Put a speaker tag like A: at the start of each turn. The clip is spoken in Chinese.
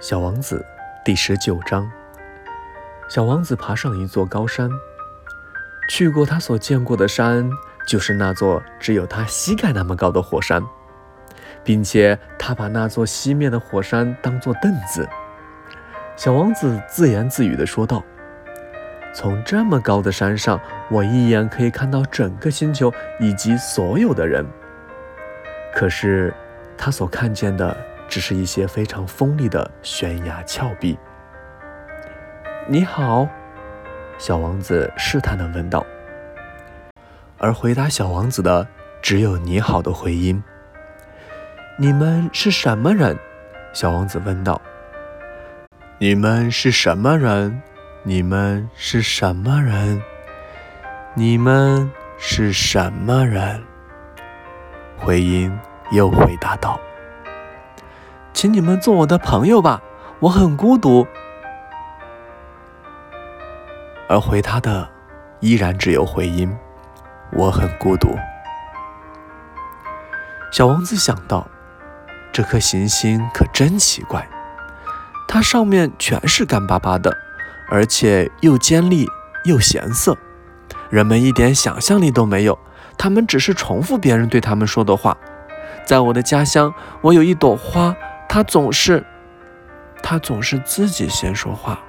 A: 小王子第十九章。小王子爬上一座高山，去过他所见过的山，就是那座只有他膝盖那么高的火山，并且他把那座熄灭的火山当作凳子。小王子自言自语地说道：“从这么高的山上，我一眼可以看到整个星球以及所有的人。可是，他所看见的……”只是一些非常锋利的悬崖峭壁。你好，小王子试探地问道。而回答小王子的只有“你好”的回音。你们是什么人？小王子问道。你们是什么人？你们是什么人？你们是什么人？回音又回答道。请你们做我的朋友吧，我很孤独。而回他的依然只有回音：“我很孤独。”小王子想到，这颗行星可真奇怪，它上面全是干巴巴的，而且又尖利又咸涩，人们一点想象力都没有，他们只是重复别人对他们说的话。在我的家乡，我有一朵花。他总是，他总是自己先说话。